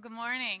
Well, good morning.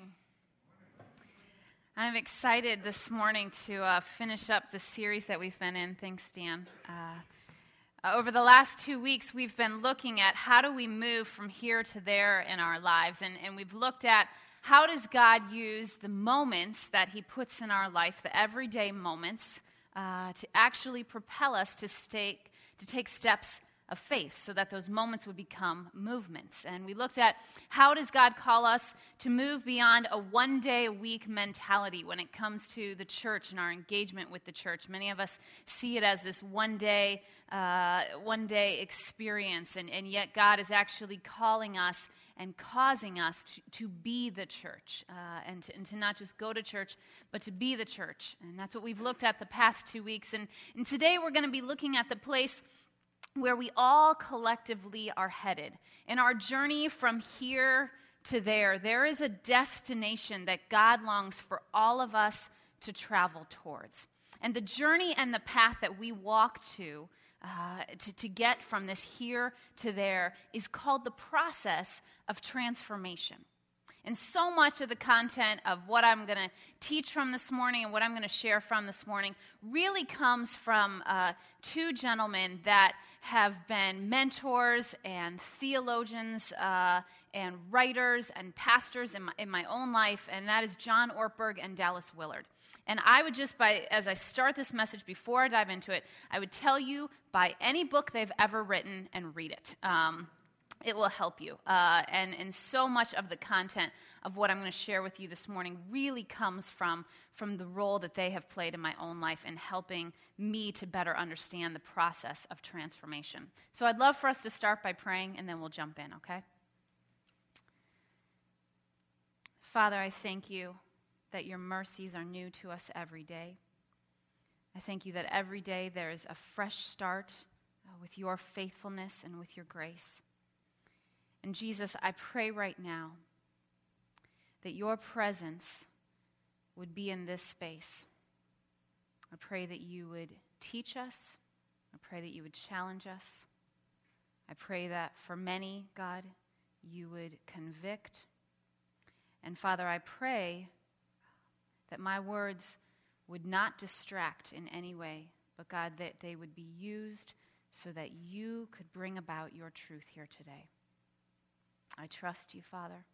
I'm excited this morning to uh, finish up the series that we've been in. Thanks, Dan. Uh, over the last two weeks, we've been looking at how do we move from here to there in our lives. And, and we've looked at how does God use the moments that He puts in our life, the everyday moments, uh, to actually propel us to, stay, to take steps of faith so that those moments would become movements. And we looked at how does God call us to move beyond a one day a week mentality when it comes to the church and our engagement with the church. Many of us see it as this one day, uh, one day experience, and, and yet God is actually calling us and causing us to, to be the church uh, and, to, and to not just go to church, but to be the church. And that's what we've looked at the past two weeks. And, and today we're going to be looking at the place where we all collectively are headed. In our journey from here to there, there is a destination that God longs for all of us to travel towards. And the journey and the path that we walk to, uh, to, to get from this here to there, is called the process of transformation. And so much of the content of what I'm going to teach from this morning and what I'm going to share from this morning really comes from uh, two gentlemen that have been mentors and theologians uh, and writers and pastors in my, in my own life, and that is John Ortberg and Dallas Willard. And I would just, by as I start this message, before I dive into it, I would tell you buy any book they've ever written and read it. Um, it will help you. Uh, and, and so much of the content of what I'm going to share with you this morning really comes from, from the role that they have played in my own life in helping me to better understand the process of transformation. So I'd love for us to start by praying, and then we'll jump in, okay? Father, I thank you that your mercies are new to us every day. I thank you that every day there is a fresh start uh, with your faithfulness and with your grace. And Jesus, I pray right now that your presence would be in this space. I pray that you would teach us. I pray that you would challenge us. I pray that for many, God, you would convict. And Father, I pray that my words would not distract in any way, but God, that they would be used so that you could bring about your truth here today. I trust you, Father.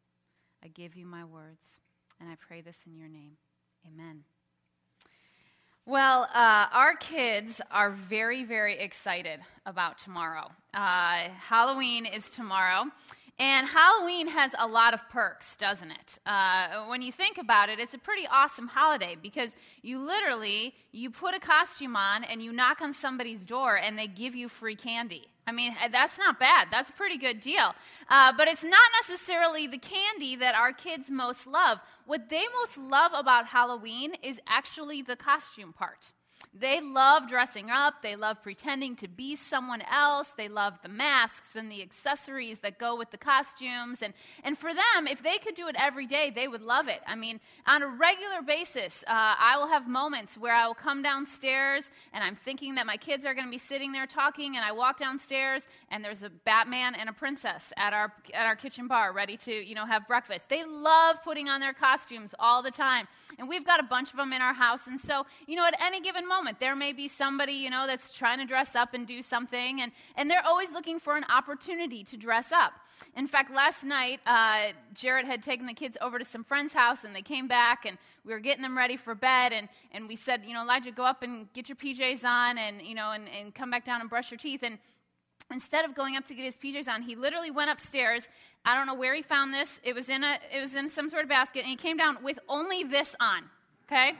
I give you my words, and I pray this in your name. Amen. Well, uh, our kids are very, very excited about tomorrow. Uh, Halloween is tomorrow. And Halloween has a lot of perks, doesn't it? Uh, when you think about it, it's a pretty awesome holiday because you literally you put a costume on and you knock on somebody's door and they give you free candy. I mean, eh, that's not bad. That's a pretty good deal. Uh, but it's not necessarily the candy that our kids most love. What they most love about Halloween is actually the costume part. They love dressing up. They love pretending to be someone else. They love the masks and the accessories that go with the costumes. And, and for them, if they could do it every day, they would love it. I mean, on a regular basis, uh, I will have moments where I will come downstairs and I'm thinking that my kids are going to be sitting there talking, and I walk downstairs and there's a Batman and a princess at our, at our kitchen bar ready to, you know, have breakfast. They love putting on their costumes all the time. And we've got a bunch of them in our house. And so, you know, at any given moment, moment. There may be somebody, you know, that's trying to dress up and do something, and, and they're always looking for an opportunity to dress up. In fact, last night, uh, Jarrett had taken the kids over to some friend's house, and they came back, and we were getting them ready for bed, and, and we said, you know, Elijah, go up and get your PJs on, and, you know, and, and come back down and brush your teeth. And instead of going up to get his PJs on, he literally went upstairs. I don't know where he found this. It was in a it was in some sort of basket, and he came down with only this on. Okay?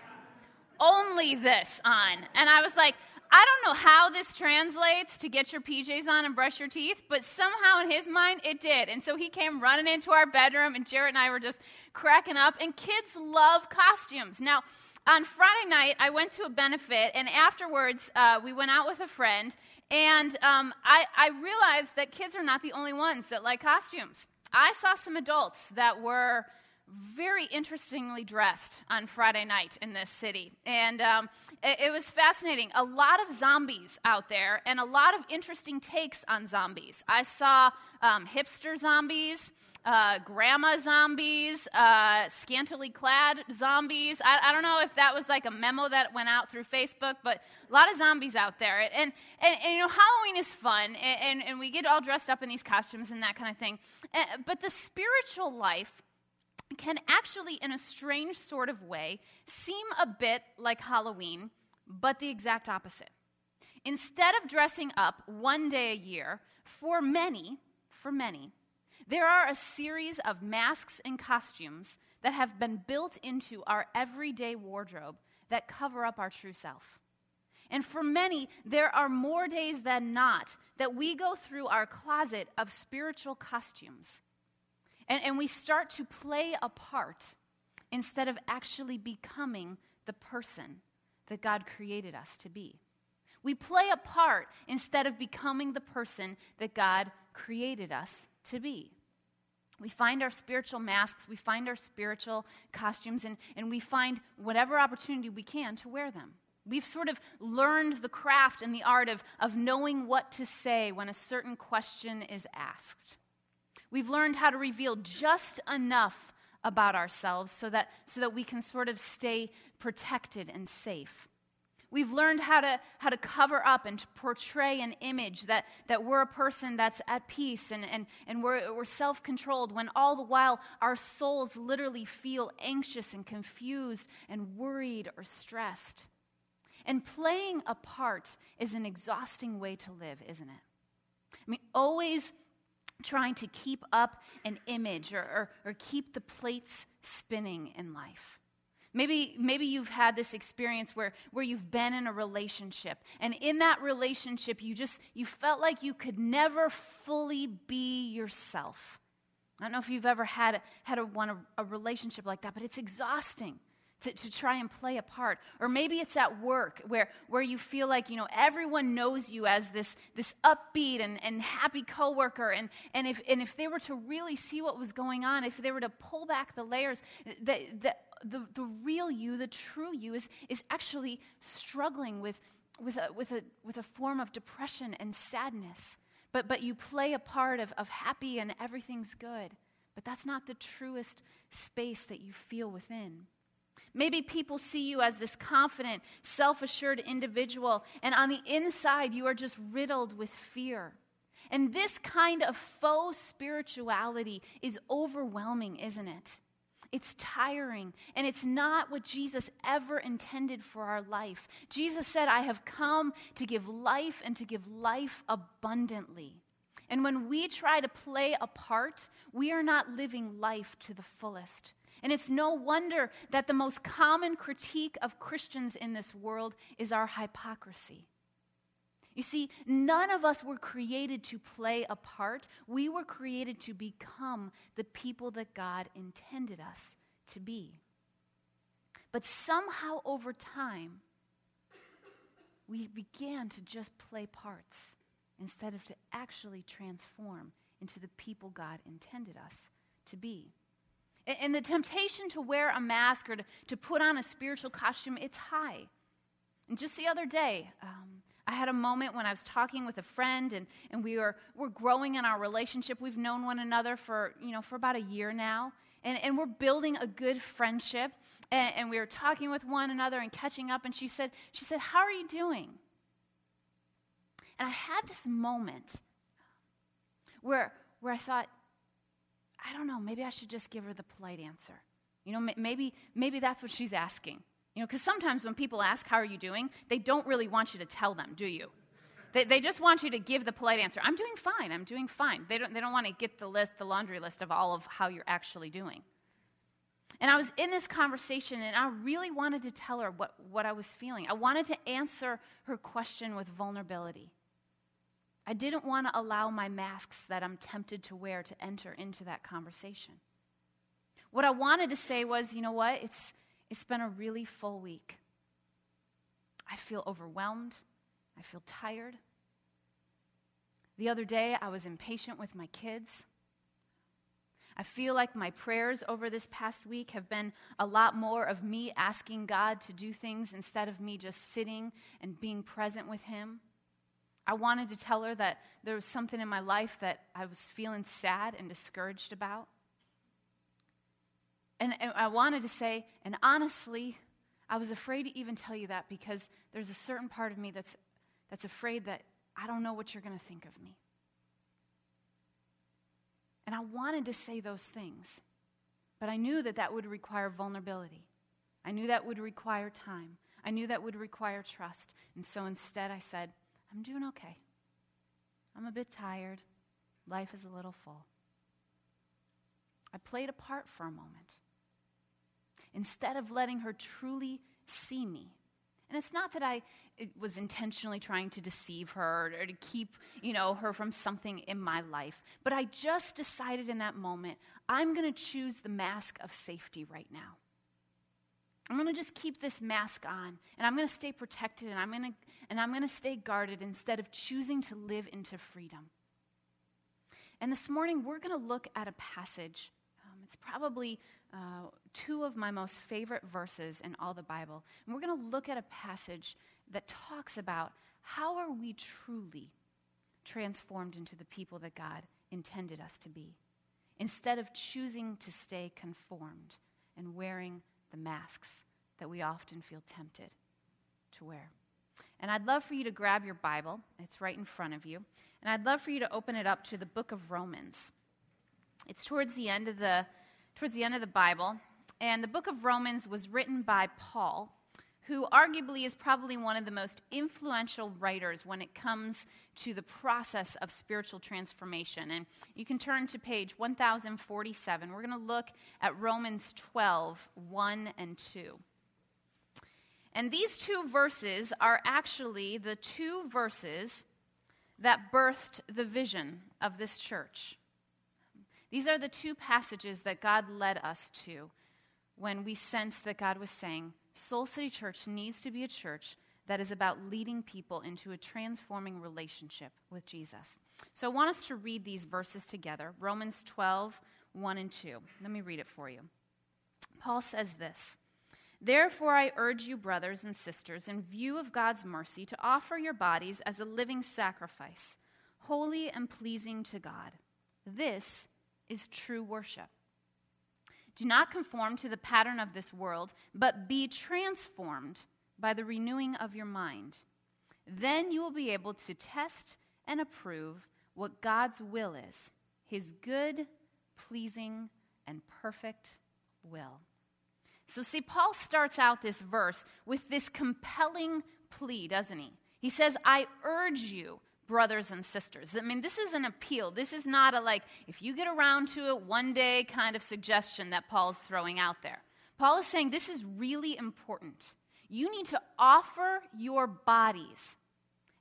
Only this on. And I was like, I don't know how this translates to get your PJs on and brush your teeth, but somehow in his mind it did. And so he came running into our bedroom, and Jarrett and I were just cracking up. And kids love costumes. Now, on Friday night, I went to a benefit, and afterwards, uh, we went out with a friend, and um, I, I realized that kids are not the only ones that like costumes. I saw some adults that were very interestingly dressed on Friday night in this city. And um, it, it, was fascinating. A lot of zombies out there and a lot of interesting takes on zombies. I saw um, hipster zombies. Uh, grandma zombies, uh, scantily clad zombies. I, I, don't know if that was like a memo that went out through Facebook, but a lot of zombies out there. And, and, and you know, Halloween is fun, and, and, and, we get all dressed up in these costumes and that kind of thing. Uh, but the spiritual life can actually, in a strange sort of way, seem a bit like Halloween, but the exact opposite. Instead of dressing up one day a year, for many, for many, there are a series of masks and costumes that have been built into our everyday wardrobe that cover up our true self. And for many, there are more days than not that we go through our closet of spiritual costumes and, and we start to play a part instead of actually becoming the person that God created us to be. We play a part instead of becoming the person that God created us to be. We find our spiritual masks, we find our spiritual costumes, and, and we find whatever opportunity we can to wear them. We've sort of learned the craft and the art of, of knowing what to say when a certain question is asked. We've learned how to reveal just enough about ourselves so that, so that we can sort of stay protected and safe. We've learned how to, how to cover up and to portray an image that, that we're a person that's at peace and, and, and we're, we're self controlled, when all the while our souls literally feel anxious and confused and worried or stressed. And playing a part is an exhausting way to live, isn't it? I mean, always trying to keep up an image or, or, or, keep the plates spinning in life. Maybe, maybe you've had this experience where, where you've been in a relationship, and in that relationship, you just you felt like you could never fully be yourself. I don't know if you've ever had, had a, one, a, a relationship like that, but it's exhausting to, to try and play a part. Or maybe it's at work where, where you feel like, you know, everyone knows you as this, this upbeat and, and happy coworker. And, and, if, and if they were to really see what was going on, if they were to pull back the layers, the, the, the, the real you, the true you, is, is actually struggling with, with, a, with, a, with a form of depression and sadness. But, but you play a part of, of happy and everything's good. But that's not the truest space that you feel within. Maybe people see you as this confident, self assured individual, and on the inside, you are just riddled with fear. And this kind of faux spirituality is overwhelming, isn't it? It's tiring, and it's not what Jesus ever intended for our life. Jesus said, I have come to give life and to give life abundantly. And when we try to play a part, we are not living life to the fullest. And it's no wonder that the most common critique of Christians in this world is our hypocrisy. You see, none of us were created to play a part. We were created to become the people that God intended us to be. But somehow over time, we began to just play parts instead of to actually transform into the people God intended us to be. And the temptation to wear a mask or to, to put on a spiritual costume, it's high. And just the other day, um, I had a moment when I was talking with a friend and, and we were, we're growing in our relationship. We've known one another for, you know, for about a year now. And, and we're building a good friendship. And, and we were talking with one another and catching up. And she said, she said, how are you doing? And I had this moment where, where I thought, I don't know, maybe I should just give her the polite answer. You know, maybe, maybe that's what she's asking. You know, because sometimes when people ask, How are you doing? they don't really want you to tell them, do you? They, they just want you to give the polite answer. I'm doing fine. I'm doing fine. They don't, they don't want to get the list, the laundry list of all of how you're actually doing. And I was in this conversation and I really wanted to tell her what, what I was feeling. I wanted to answer her question with vulnerability. I didn't want to allow my masks that I'm tempted to wear to enter into that conversation. What I wanted to say was, you know what? It's, it's been a really full week. I feel overwhelmed. I feel tired. The other day, I was impatient with my kids. I feel like my prayers over this past week have been a lot more of me asking God to do things instead of me just sitting and being present with Him. I wanted to tell her that there was something in my life that I was feeling sad and discouraged about. And, and I wanted to say, and honestly, I was afraid to even tell you that because there's a certain part of me that's, that's afraid that I don't know what you're going to think of me. And I wanted to say those things, but I knew that that would require vulnerability. I knew that would require time. I knew that would require trust. And so instead, I said, I'm doing okay. I'm a bit tired. Life is a little full. I played a part for a moment. Instead of letting her truly see me, and it's not that I was intentionally trying to deceive her or to keep, you know, her from something in my life. But I just decided in that moment, I'm going to choose the mask of safety right now. I'm going to just keep this mask on and I'm going to stay protected and I'm going to and I'm going to stay guarded instead of choosing to live into freedom. And this morning we're going to look at a passage. Um, it's probably uh, two of my most favorite verses in all the Bible. And we're going to look at a passage that talks about how are we truly transformed into the people that God intended us to be, instead of choosing to stay conformed and wearing the masks that we often feel tempted to wear. And I'd love for you to grab your Bible, it's right in front of you, and I'd love for you to open it up to the book of Romans. It's towards the end of the towards the end of the Bible, and the book of Romans was written by Paul, who arguably is probably one of the most influential writers when it comes to the process of spiritual transformation. And you can turn to page 1047. We're going to look at Romans 12, 1 and 2. And these two verses are actually the two verses that birthed the vision of this church. These are the two passages that God led us to when we sensed that God was saying, Soul City Church needs to be a church that is about leading people into a transforming relationship with Jesus. So I want us to read these verses together Romans 12, 1 and 2. Let me read it for you. Paul says this Therefore, I urge you, brothers and sisters, in view of God's mercy, to offer your bodies as a living sacrifice, holy and pleasing to God. This is true worship. Do not conform to the pattern of this world, but be transformed by the renewing of your mind. Then you will be able to test and approve what God's will is his good, pleasing, and perfect will. So, see, Paul starts out this verse with this compelling plea, doesn't he? He says, I urge you, brothers and sisters. I mean, this is an appeal. This is not a like, if you get around to it one day kind of suggestion that Paul's throwing out there. Paul is saying this is really important. You need to offer your bodies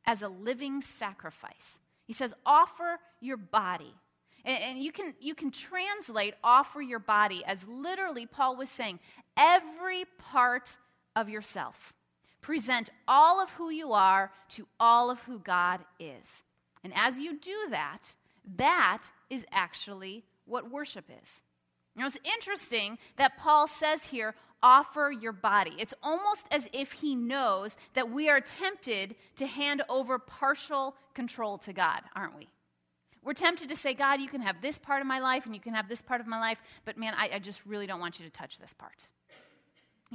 as a living sacrifice. He says, offer your body. And, and you, can, you can translate offer your body as literally, Paul was saying, every part of yourself. Present all of who you are to all of who God is. And as you do that, that is actually what worship is. Now, it's interesting that Paul says here, offer your body. It's almost as if he knows that we are tempted to hand over partial control to God, aren't we? We're tempted to say, God, you can have this part of my life and you can have this part of my life, but man, I, I just really don't want you to touch this part.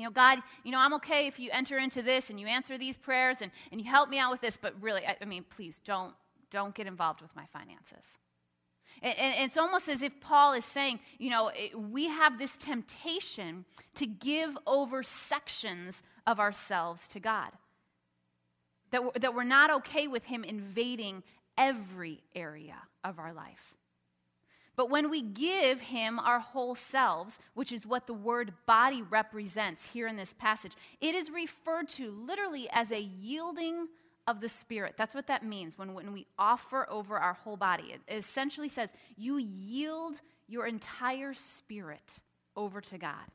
You know, God, you know, I'm okay if you enter into this and you answer these prayers and, and you help me out with this, but really, I, I mean, please don't, don't get involved with my finances. And, and, it's almost as if Paul is saying, you know, it, we have this temptation to give over sections of ourselves to God. That, that we're not okay with Him invading every area of our life. But when we give Him our whole selves, which is what the word body represents here in this passage, it is referred to literally as a yielding of the Spirit. That's what that means when, when we offer over our whole body. It essentially says you yield your entire spirit over to God.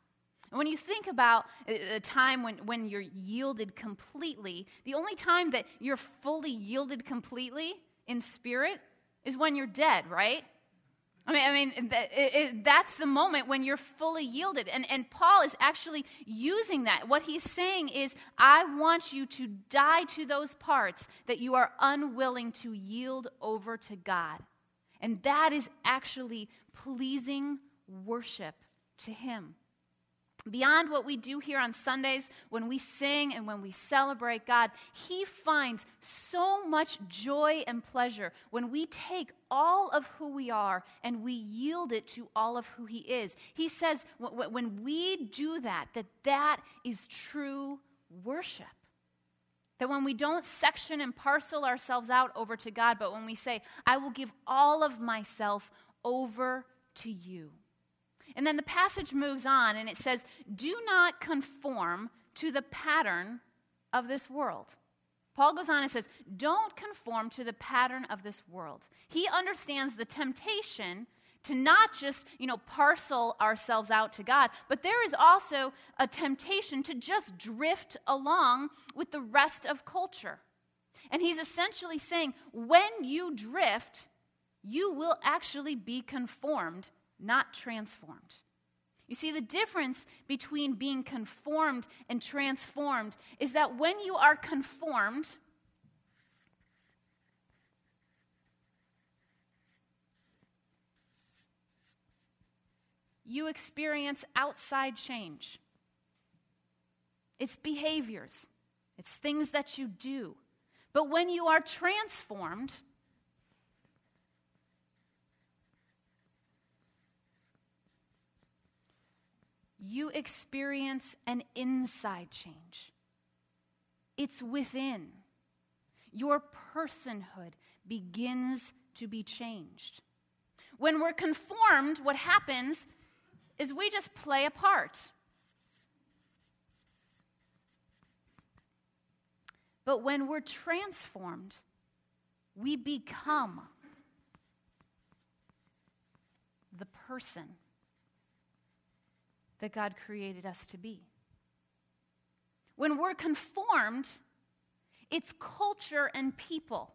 And when you think about a time when, when you're yielded completely, the only time that you're fully yielded completely in spirit is when you're dead, right? I mean, I mean that, it, that's the moment when you're fully yielded. And, and Paul is actually using that. What he's saying is, I want you to die to those parts that you are unwilling to yield over to God. And that is actually pleasing worship to Him. Beyond what we do here on Sundays when we sing and when we celebrate God, He finds so much joy and pleasure when we take all of who we are and we yield it to all of who He is. He says when we do that, that that is true worship. That when we don't section and parcel ourselves out over to God, but when we say, I will give all of myself over to you. And then the passage moves on and it says, Do not conform to the pattern of this world. Paul goes on and says, Don't conform to the pattern of this world. He understands the temptation to not just, you know, parcel ourselves out to God, but there is also a temptation to just drift along with the rest of culture. And he's essentially saying, when you drift, you will actually be conformed not transformed. You see, the difference between being conformed and transformed is that when you are conformed, you experience outside change. It's behaviors, it's things that you do. But when you are transformed, you experience an inside change. It's within. Your personhood begins to be changed. When we're conformed, what happens is we just play a part. But when we're transformed, we become the person that God created us to be. When we're conformed, it's culture and people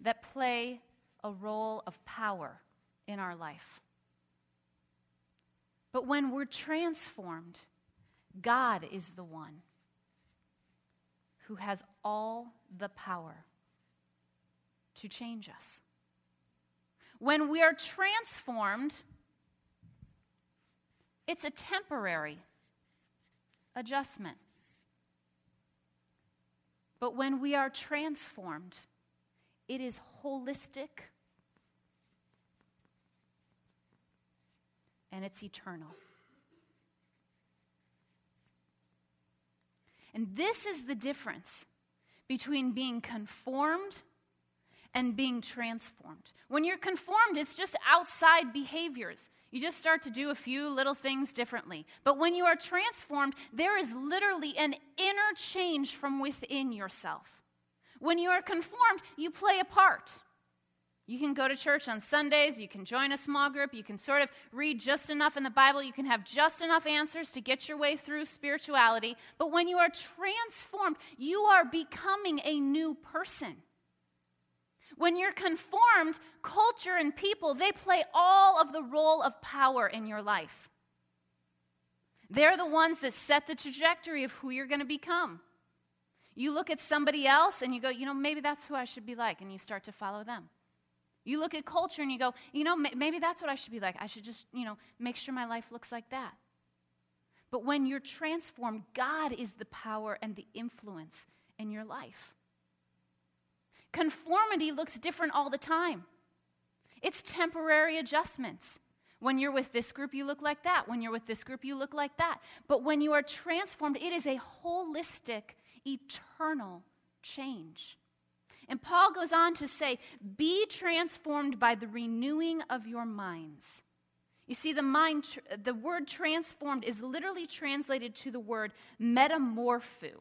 that play a role of power in our life. But when we're transformed, God is the one who has all the power to change us. When we are transformed, it's a temporary adjustment. But when we are transformed, it is holistic and it's eternal. And this is the difference between being conformed and being transformed. When you're conformed, it's just outside behaviors. You just start to do a few little things differently. But when you are transformed, there is literally an inner change from within yourself. When you are conformed, you play a part. You can go to church on Sundays, you can join a small group, you can sort of read just enough in the Bible, you can have just enough answers to get your way through spirituality. But when you are transformed, you are becoming a new person. When you're conformed, culture and people, they play all of the role of power in your life. They're the ones that set the trajectory of who you're going to become. You look at somebody else and you go, you know, maybe that's who I should be like, and you start to follow them. You look at culture and you go, you know, maybe that's what I should be like. I should just, you know, make sure my life looks like that. But when you're transformed, God is the power and the influence in your life. Conformity looks different all the time. It's temporary adjustments. When you're with this group, you look like that. When you're with this group, you look like that. But when you are transformed, it is a holistic, eternal change. And Paul goes on to say, Be transformed by the renewing of your minds. You see, the mind, the word transformed is literally translated to the word metamorpho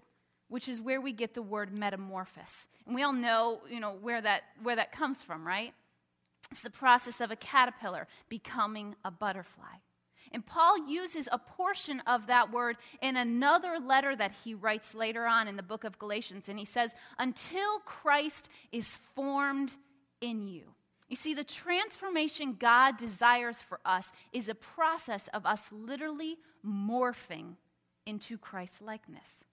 which is where we get the word metamorphosis. And we all know, you know, where that, where that comes from, right? It's the process of a caterpillar becoming a butterfly. And Paul uses a portion of that word in another letter that he writes later on in the book of Galatians. And he says, Until Christ is formed in you. You see, the transformation God desires for us is a process of us literally morphing into Christ likeness.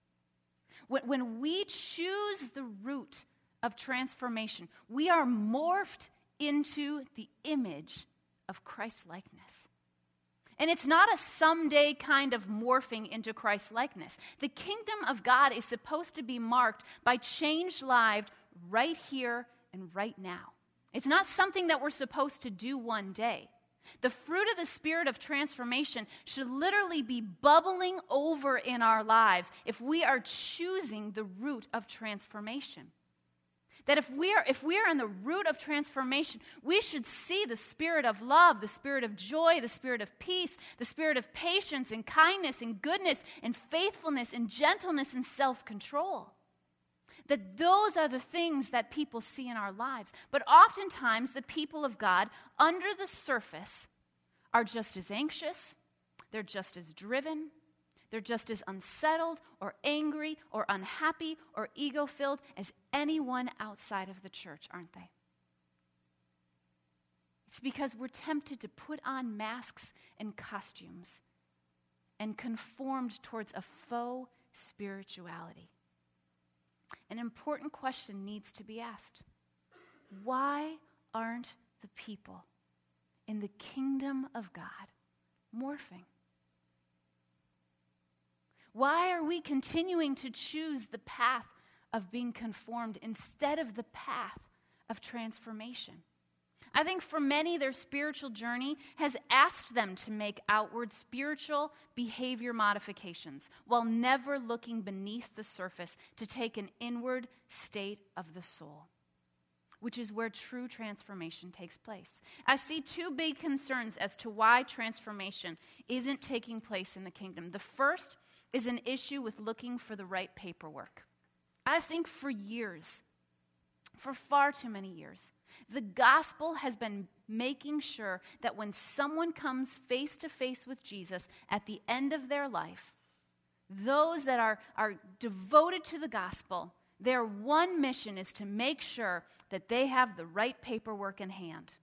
When we choose the route of transformation, we are morphed into the image of Christ likeness. And it's not a someday kind of morphing into Christ likeness. The kingdom of God is supposed to be marked by changed lives right here and right now. It's not something that we're supposed to do one day. The fruit of the spirit of transformation should literally be bubbling over in our lives if we are choosing the route of transformation. That if we are if we are in the root of transformation, we should see the spirit of love, the spirit of joy, the spirit of peace, the spirit of patience and kindness and goodness and faithfulness and gentleness and self-control. That those are the things that people see in our lives. But oftentimes the people of God under the surface are just as anxious, they're just as driven, they're just as unsettled or angry or unhappy or ego filled as anyone outside of the church, aren't they? It's because we're tempted to put on masks and costumes and conformed towards a faux spirituality. An important question needs to be asked Why aren't the people in the kingdom of God morphing? Why are we continuing to choose the path of being conformed instead of the path of transformation? I think for many, their spiritual journey has asked them to make outward spiritual behavior modifications while never looking beneath the surface to take an inward state of the soul, which is where true transformation takes place. I see two big concerns as to why transformation isn't taking place in the kingdom. The first is an issue with looking for the right paperwork. I think for years, for far too many years, the gospel has been making sure that when someone comes face to face with Jesus at the end of their life, those that are, are devoted to the gospel, their one mission is to make sure that they have the right paperwork in hand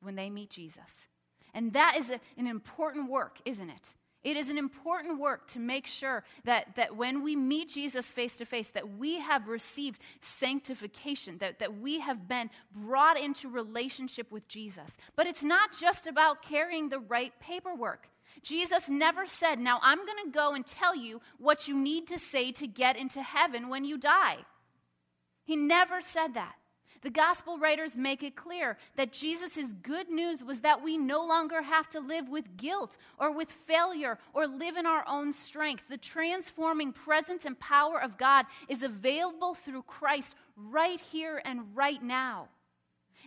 when they meet Jesus. And that is a, an important work, isn't it? It is an important work to make sure that, that when we meet Jesus face to face, that we have received sanctification, that, that we have been brought into relationship with Jesus. But it's not just about carrying the right paperwork. Jesus never said, Now I'm going to go and tell you what you need to say to get into heaven when you die. He never said that. The gospel writers make it clear that Jesus' good news was that we no longer have to live with guilt or with failure or live in our own strength. The transforming presence and power of God is available through Christ right here and right now.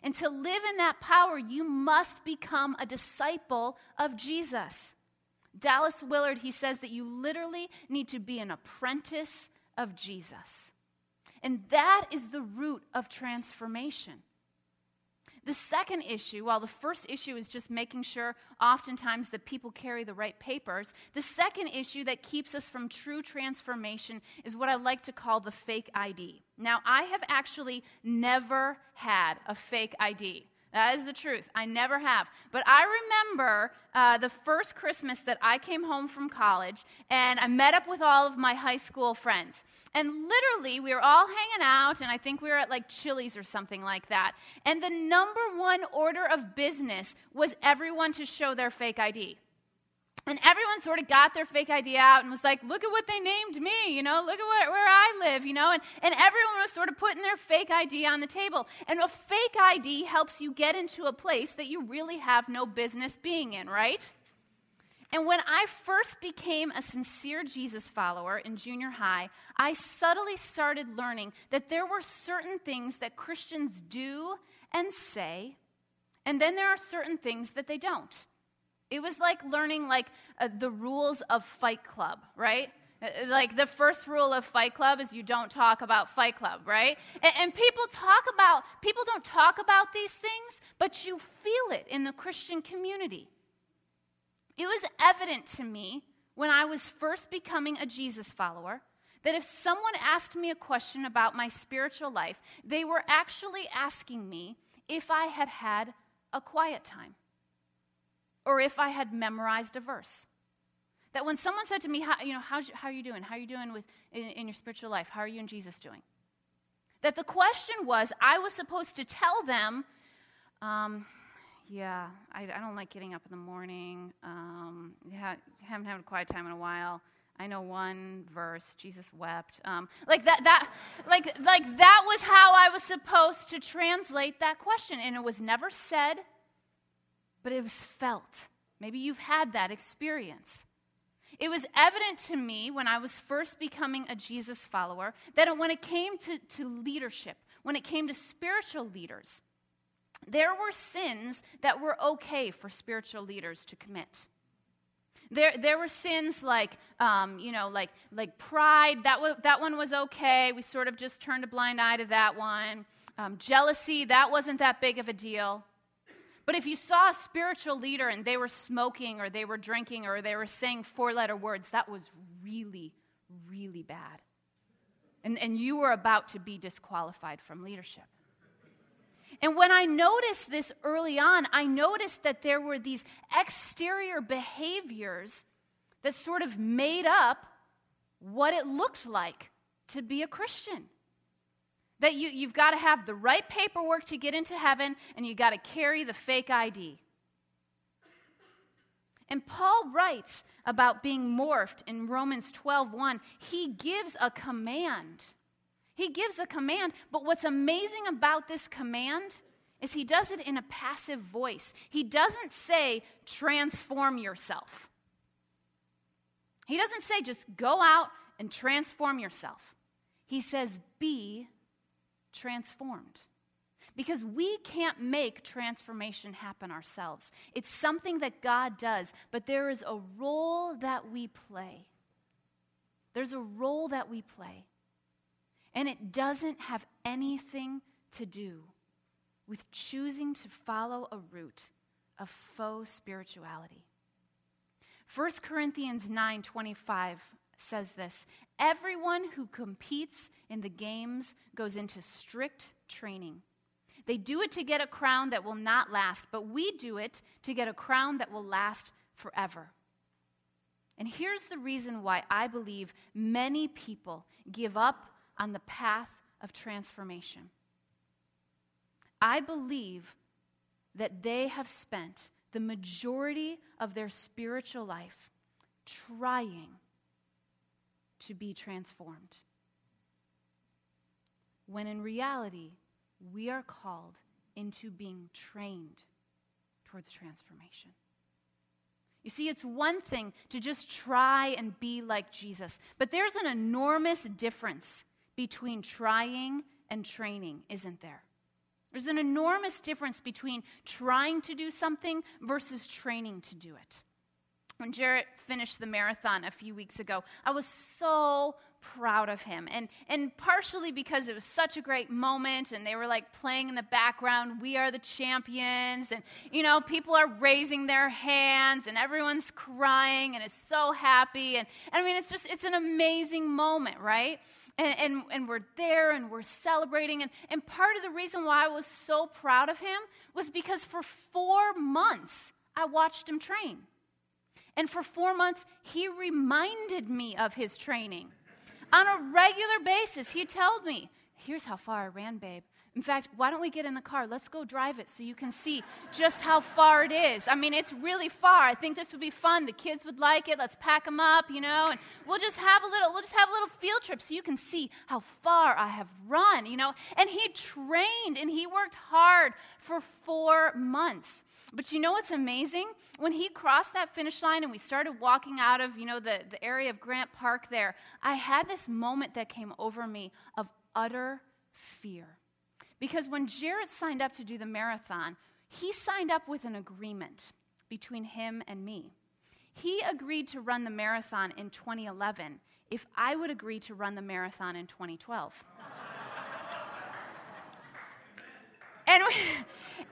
And to live in that power, you must become a disciple of Jesus. Dallas Willard, he says that you literally need to be an apprentice of Jesus. And that is the root of transformation. The second issue, while the first issue is just making sure oftentimes that people carry the right papers, the second issue that keeps us from true transformation is what I like to call the fake ID. Now, I have actually never had a fake ID. That is the truth. I never have. But I remember uh, the first Christmas that I came home from college and I met up with all of my high school friends. And literally, we were all hanging out, and I think we were at like Chili's or something like that. And the number one order of business was everyone to show their fake ID. And everyone sort of got their fake ID out and was like, look at what they named me, you know, look at what, where I live, you know. And, and everyone was sort of putting their fake ID on the table. And a fake ID helps you get into a place that you really have no business being in, right? And when I first became a sincere Jesus follower in junior high, I subtly started learning that there were certain things that Christians do and say, and then there are certain things that they don't. It was like learning like uh, the rules of Fight Club, right? Uh, uh, like the first rule of Fight Club is you don't talk about Fight Club, right? And, and, people talk about, people don't talk about these things, but you feel it in the Christian community. It was evident to me when I was first becoming a Jesus follower that if someone asked me a question about my spiritual life, they were actually asking me if I had had a quiet time or if I had memorized a verse. That when someone said to me, how, you know, how's, how are you doing? How are you doing with, in, in your spiritual life? How are you and Jesus doing? That the question was, I was supposed to tell them, um, yeah, I, I, don't like getting up in the morning. Um, ha- haven't had a quiet time in a while. I know one verse, Jesus wept. Um, like that, that, like, like that was how I was supposed to translate that question. And it was never said, but it was felt. Maybe you've had that experience. It was evident to me when I was first becoming a Jesus follower that when it came to, to leadership, when it came to spiritual leaders, there were sins that were okay for spiritual leaders to commit. There, there were sins like, um, you know, like, like pride. That, w- that one was okay. We sort of just turned a blind eye to that one. Um, jealousy, that wasn't that big of a deal. But if you saw a spiritual leader and they were smoking or they were drinking or they were saying four letter words, that was really, really bad. And, and you were about to be disqualified from leadership. And when I noticed this early on, I noticed that there were these exterior behaviors that sort of made up what it looked like to be a Christian. That you, you've got to have the right paperwork to get into heaven, and you've got to carry the fake ID. And Paul writes about being morphed in Romans 12:1. He gives a command. He gives a command, but what's amazing about this command is he does it in a passive voice. He doesn't say transform yourself. He doesn't say just go out and transform yourself. He says be transformed. Because we can't make transformation happen ourselves. It's something that God does, but there is a role that we play. There's a role that we play. And it doesn't have anything to do with choosing to follow a route of faux spirituality. 1 Corinthians 9:25 says this, everyone who competes in the games goes into strict training. They do it to get a crown that will not last, but we do it to get a crown that will last forever. And here's the reason why I believe many people give up on the path of transformation. I believe that they have spent the majority of their spiritual life trying to be transformed. When in reality, we are called into being trained towards transformation. You see, it's one thing to just try and be like Jesus, but there's an enormous difference between trying and training, isn't there? There's an enormous difference between trying to do something versus training to do it. When Jarrett finished the marathon a few weeks ago, I was so proud of him. And, and partially because it was such a great moment and they were like playing in the background, we are the champions. And, you know, people are raising their hands and everyone's crying and is so happy. And, and I mean, it's just, it's an amazing moment, right? And, and, and we're there and we're celebrating. And, and part of the reason why I was so proud of him was because for four months, I watched him train. And for four months, he reminded me of his training. On a regular basis, he told me, Here's how far I ran, babe. In fact, why don't we get in the car? Let's go drive it so you can see just how far it is. I mean, it's really far. I think this would be fun. The kids would like it. Let's pack them up, you know, and we'll just have a little we'll just have a little field trip so you can see how far I have run, you know. And he trained and he worked hard for 4 months. But you know what's amazing? When he crossed that finish line and we started walking out of, you know, the, the area of Grant Park there, I had this moment that came over me of utter fear. Because when Jarrett signed up to do the marathon, he signed up with an agreement between him and me. He agreed to run the marathon in 2011 if I would agree to run the marathon in 2012. and, we,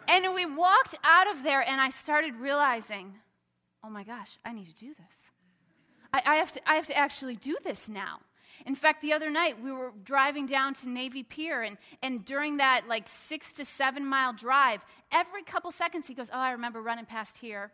and we walked out of there, and I started realizing, oh my gosh, I need to do this. I, I, have, to, I have to actually do this now. In fact, the other night we were driving down to Navy Pier, and, and during that like six to seven mile drive, every couple seconds he goes, Oh, I remember running past here.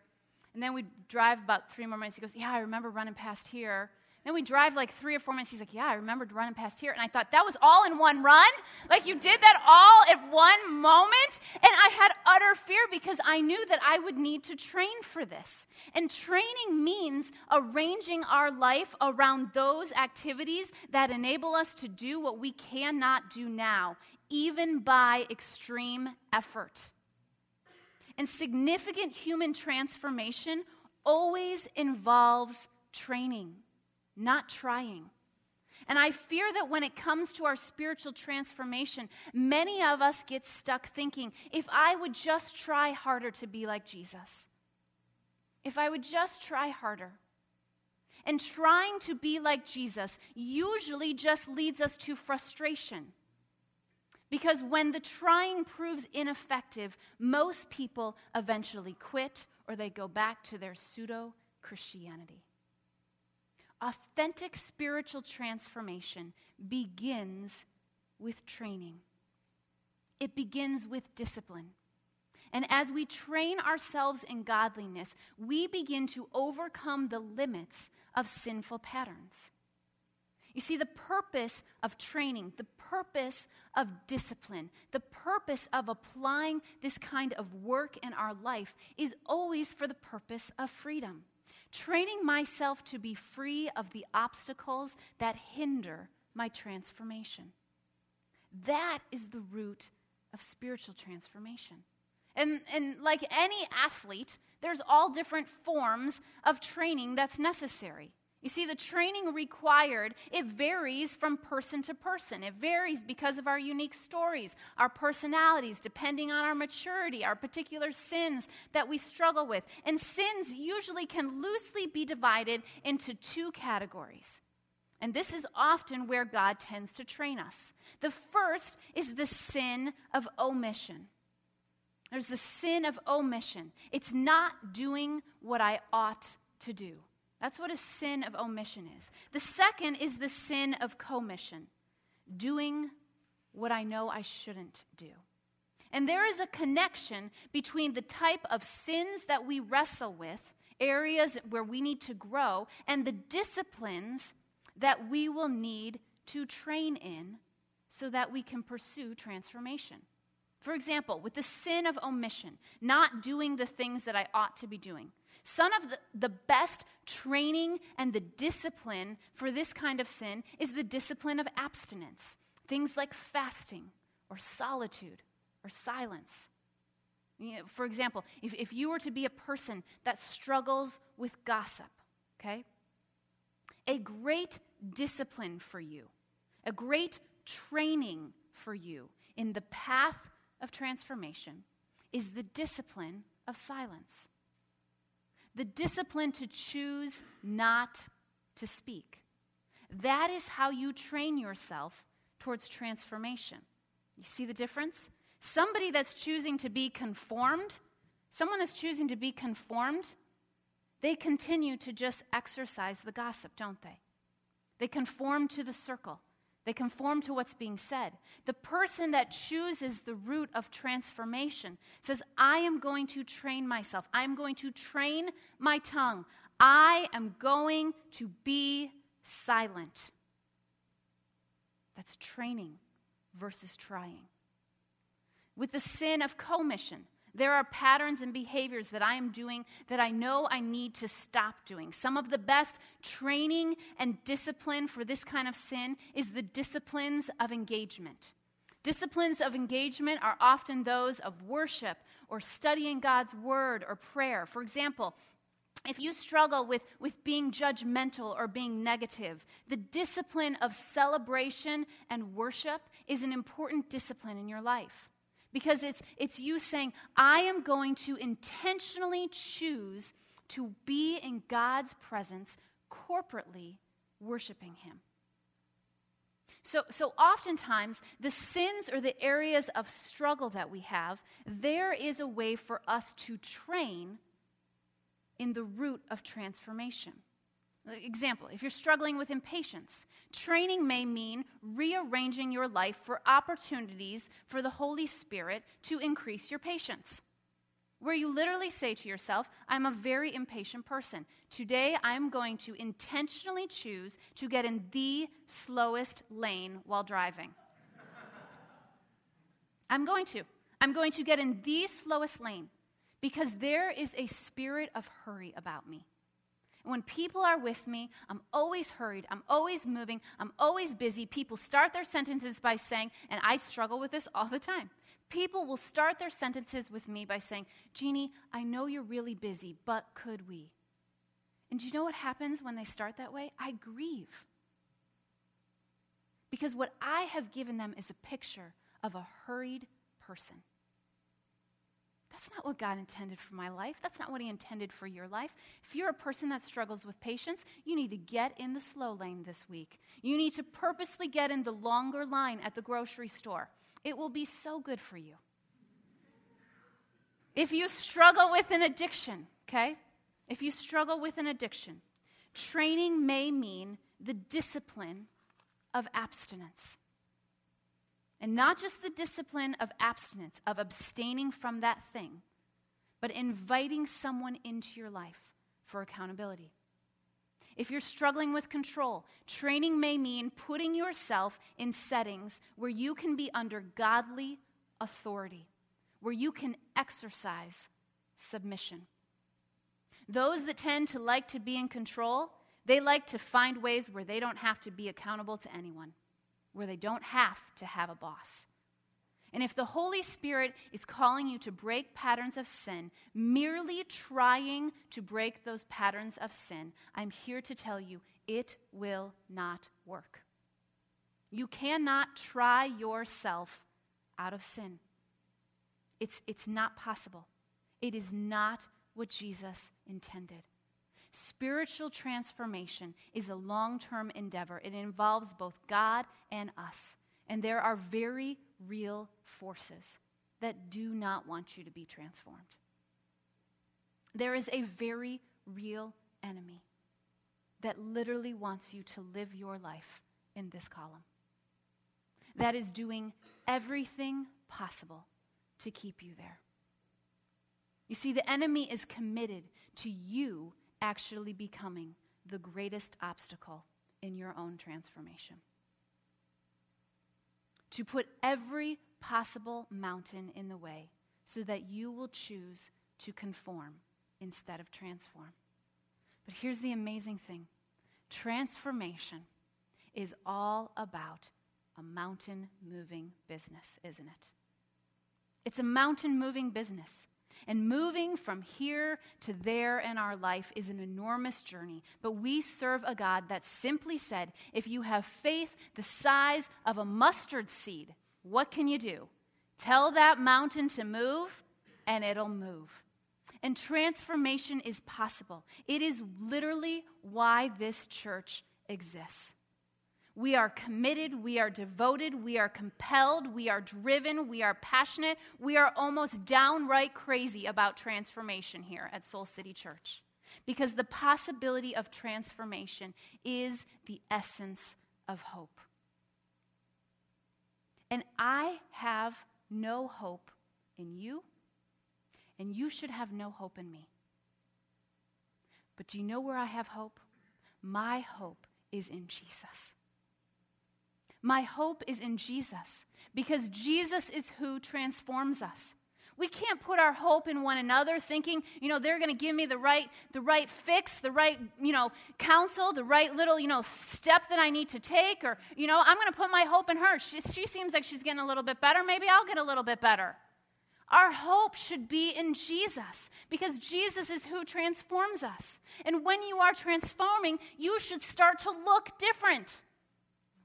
And then we drive about three more minutes. He goes, Yeah, I remember running past here. Then we drive like three or four minutes. He's like, Yeah, I remembered running past here. And I thought, That was all in one run? Like you did that all at one moment? And I had utter fear because I knew that I would need to train for this. And training means arranging our life around those activities that enable us to do what we cannot do now, even by extreme effort. And significant human transformation always involves training not trying. And I fear that when it comes to our spiritual transformation, many of us get stuck thinking, if I would just try harder to be like Jesus, if I would just try harder. And trying to be like Jesus usually just leads us to frustration. Because when the trying proves ineffective, most people eventually quit or they go back to their pseudo Christianity. Authentic spiritual transformation begins with training, it begins with discipline. And as we train ourselves in godliness, we begin to overcome the limits of sinful patterns. You see, the purpose of training, the purpose of discipline, the purpose of applying this kind of work in our life is always for the purpose of freedom training myself to be free of the obstacles that hinder my transformation. That is the root of spiritual transformation. And, and like any athlete, there's all different forms of training that's necessary. You see, the training required, it varies from person to person. It varies because of our unique stories, our personalities, depending on our maturity, our particular sins that we struggle with. And sins usually can loosely be divided into two categories. And this is often where God tends to train us. The first is the sin of omission. There's the sin of omission. It's not doing what I ought to do. That's what a sin of omission is. The second is the sin of commission, doing what I know I shouldn't do. And there is a connection between the type of sins that we wrestle with, areas where we need to grow, and the disciplines that we will need to train in so that we can pursue transformation. For example, with the sin of omission, not doing the things that I ought to be doing. Some of the, the best training and the discipline for this kind of sin is the discipline of abstinence. Things like fasting or solitude or silence. You know, for example, if, if you were to be a person that struggles with gossip, okay, a great discipline for you, a great training for you in the path of transformation is the discipline of silence the discipline to choose not to speak. That is how you train yourself towards transformation. You see the difference? Somebody that's choosing to be conformed, someone that's choosing to be conformed, they continue to just exercise the gossip, don't they? They conform to the circle. They conform to what's being said. The person that chooses the route of transformation says, I am going to train myself. I am going to train my tongue. I am going to be silent. That's training versus trying. With the sin of commission, there are patterns and behaviors that I am doing that I know I need to stop doing. Some of the best training and discipline for this kind of sin is the disciplines of engagement. Disciplines of engagement are often those of worship or studying God's word or prayer. For example, if you struggle with, with being judgmental or being negative, the discipline of celebration and worship is an important discipline in your life because it's, it's you saying, I am going to intentionally choose to be in God's presence corporately worshiping Him. So, so oftentimes, the sins or the areas of struggle that we have, there is a way for us to train in the route of transformation. Example, if you're struggling with impatience, training may mean rearranging your life for opportunities for the Holy Spirit to increase your patience. Where you literally say to yourself, I'm a very impatient person. Today I'm going to intentionally choose to get in the slowest lane while driving. I'm going to. I'm going to get in the slowest lane because there is a spirit of hurry about me. When people are with me, I'm always hurried, I'm always moving, I'm always busy. People start their sentences by saying, and I struggle with this all the time. People will start their sentences with me by saying, Jeannie, I know you're really busy, but could we? And do you know what happens when they start that way? I grieve. Because what I have given them is a picture of a hurried person. That's not what God intended for my life. That's not what He intended for your life. If you're a person that struggles with patience, you need to get in the slow lane this week. You need to purposely get in the longer line at the grocery store. It will be so good for you. If you struggle with an addiction, okay? If you struggle with an addiction, training may mean the discipline of abstinence. And not just the discipline of abstinence, of abstaining from that thing, but inviting someone into your life for accountability. If you're struggling with control, training may mean putting yourself in settings where you can be under godly authority, where you can exercise submission. Those that tend to like to be in control, they like to find ways where they don't have to be accountable to anyone where they don't have to have a boss. And if the Holy Spirit is calling you to break patterns of sin, merely trying to break those patterns of sin, I'm here to tell you it will not work. You cannot try yourself out of sin. It's, it's not possible. It is not what Jesus intended. Spiritual transformation is a long term endeavor, it involves both God and us. And there are very real forces that do not want you to be transformed. There is a very real enemy that literally wants you to live your life in this column, that is doing everything possible to keep you there. You see, the enemy is committed to you actually becoming the greatest obstacle in your own transformation. To put every possible mountain in the way so that you will choose to conform instead of transform. But here's the amazing thing transformation is all about a mountain moving business, isn't it? It's a mountain moving business. And moving from here to there in our life is an enormous journey. But we serve a God that simply said, if you have faith the size of a mustard seed, what can you do? Tell that mountain to move, and it'll move. And transformation is possible. It is literally why this church exists. We are committed, we are devoted, we are compelled, we are driven, we are passionate, we are almost downright crazy about transformation here at Soul City Church. Because the possibility of transformation is the essence of hope. And I have no hope in you, and you should have no hope in me. But do you know where I have hope? My hope is in Jesus. My hope is in Jesus because Jesus is who transforms us. We can't put our hope in one another thinking, you know, they're going to give me the right the right fix, the right, you know, counsel, the right little, you know, step that I need to take or, you know, I'm going to put my hope in her. She, she seems like she's getting a little bit better, maybe I'll get a little bit better. Our hope should be in Jesus because Jesus is who transforms us. And when you are transforming, you should start to look different.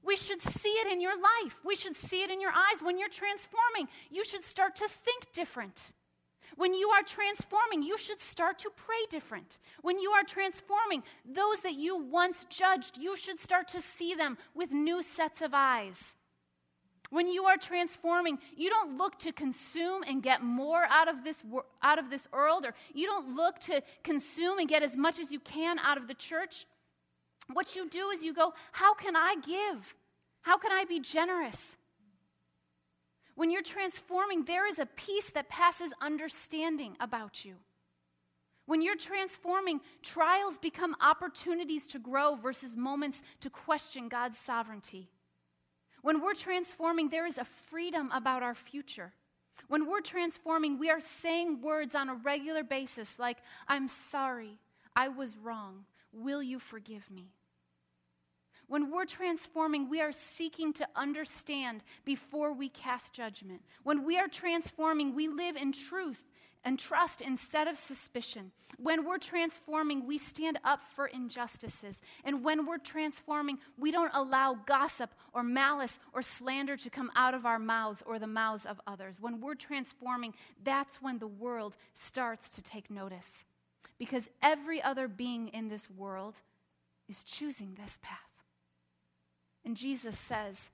We should see it in your life. We should see it in your eyes. When you're transforming, you should start to think different. When you are transforming, you should start to pray different. When you are transforming, those that you once judged, you should start to see them with new sets of eyes. When you are transforming, you don't look to consume and get more out of this out of this world or you don't look to consume and get as much as you can out of the church. What you do is you go, How can I give? How can I be generous? When you're transforming, there is a peace that passes understanding about you. When you're transforming, trials become opportunities to grow versus moments to question God's sovereignty. When we're transforming, there is a freedom about our future. When we're transforming, we are saying words on a regular basis like, I'm sorry, I was wrong, will you forgive me? When we're transforming, we are seeking to understand before we cast judgment. When we are transforming, we live in truth and trust instead of suspicion. When we're transforming, we stand up for injustices. And when we're transforming, we don't allow gossip or malice or slander to come out of our mouths or the mouths of others. When we're transforming, that's when the world starts to take notice. Because every other being in this world is choosing this path. And Jesus says,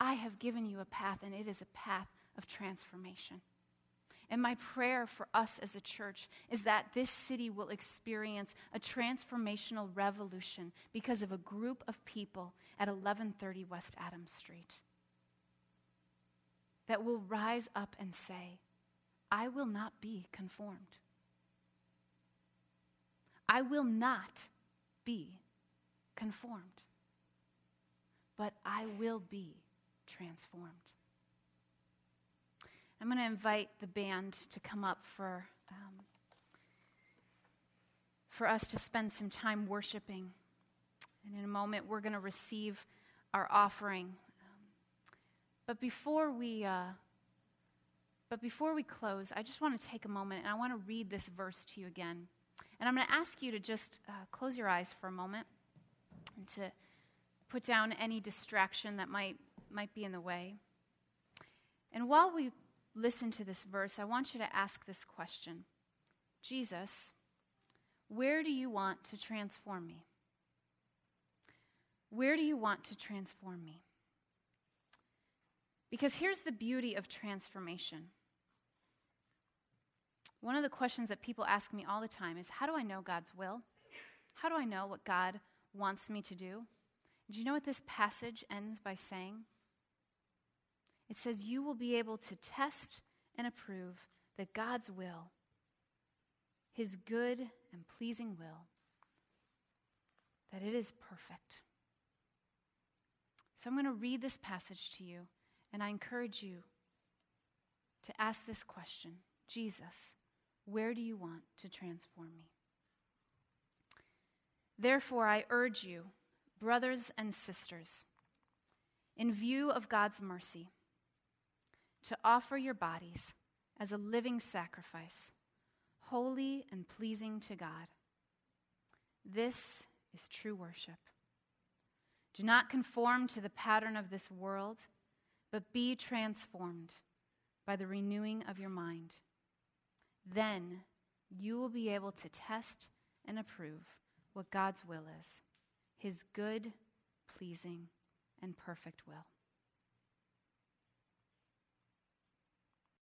I have given you a path, and it is a path of transformation. And my prayer for us as a church is that this city will experience a transformational revolution because of a group of people at 1130 West Adams Street that will rise up and say, I will not be conformed. I will not be conformed, but I will be transformed. I'm going to invite the band to come up for, um, for us to spend some time worshiping. And in a moment, we're going to receive our offering. Um, but before we. Uh, but before we close, I just want to take a moment and I want to read this verse to you again. And I'm going to ask you to just uh, close your eyes for a moment and to put down any distraction that might, might be in the way. And while we listen to this verse, I want you to ask this question Jesus, where do you want to transform me? Where do you want to transform me? Because here's the beauty of transformation. One of the questions that people ask me all the time is how do I know God's will? How do I know what God wants me to do? Do you know what this passage ends by saying? It says, You will be able to test and approve that God's will, his good and pleasing will, that it is perfect. So I'm going to read this passage to you, and I encourage you to ask this question Jesus, where do you want to transform me? Therefore, I urge you, brothers and sisters, in view of God's mercy, to offer your bodies as a living sacrifice, holy and pleasing to God. This is true worship. Do not conform to the pattern of this world, but be transformed by the renewing of your mind. Then you will be able to test and approve what God's will is, his good, pleasing, and perfect will.